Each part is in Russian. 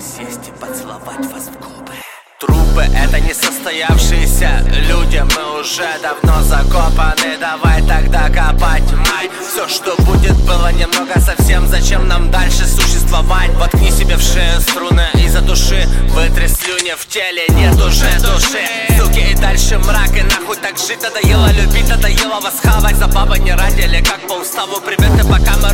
сесть и поцеловать вас в губы. Трупы это не состоявшиеся люди Мы уже давно закопаны, давай тогда копать Мать, все что будет было немного совсем. Зачем нам дальше существовать? Воткни себе в шею струны и задуши. Вытри слюни в теле, нет уже души. Суки и дальше мрак, и нахуй так жить? Надоело любить, надоело вас хавать За бабы не родили, как по уставу. Приветы пока мы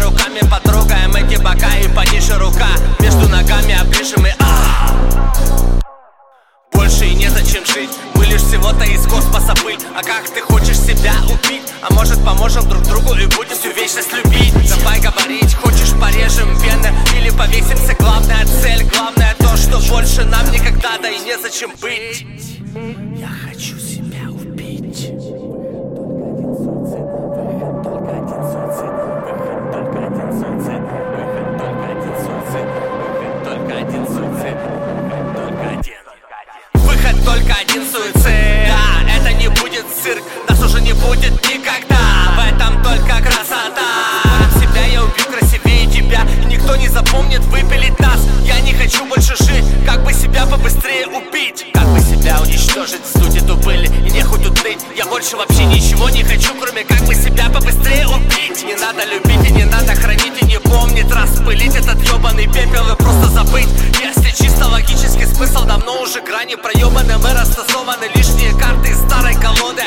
Всего-то из космоса пыль. А как ты хочешь себя убить? А может поможем друг другу и будем всю вечность любить? Давай говорить, хочешь порежем вены Или повесимся, главная цель Главное то, что больше нам никогда Да и незачем быть бы себя побыстрее убить. Как бы себя уничтожить, сдуть эту пыль И нехуй тут ныть Я больше вообще ничего не хочу Кроме как бы себя побыстрее убить. Не надо любить и не надо хранить И не помнить, распылить этот ебаный пепел И просто забыть. Если чисто логический смысл Давно уже грани проебаны Мы расстасованы лишние карты из старой колоды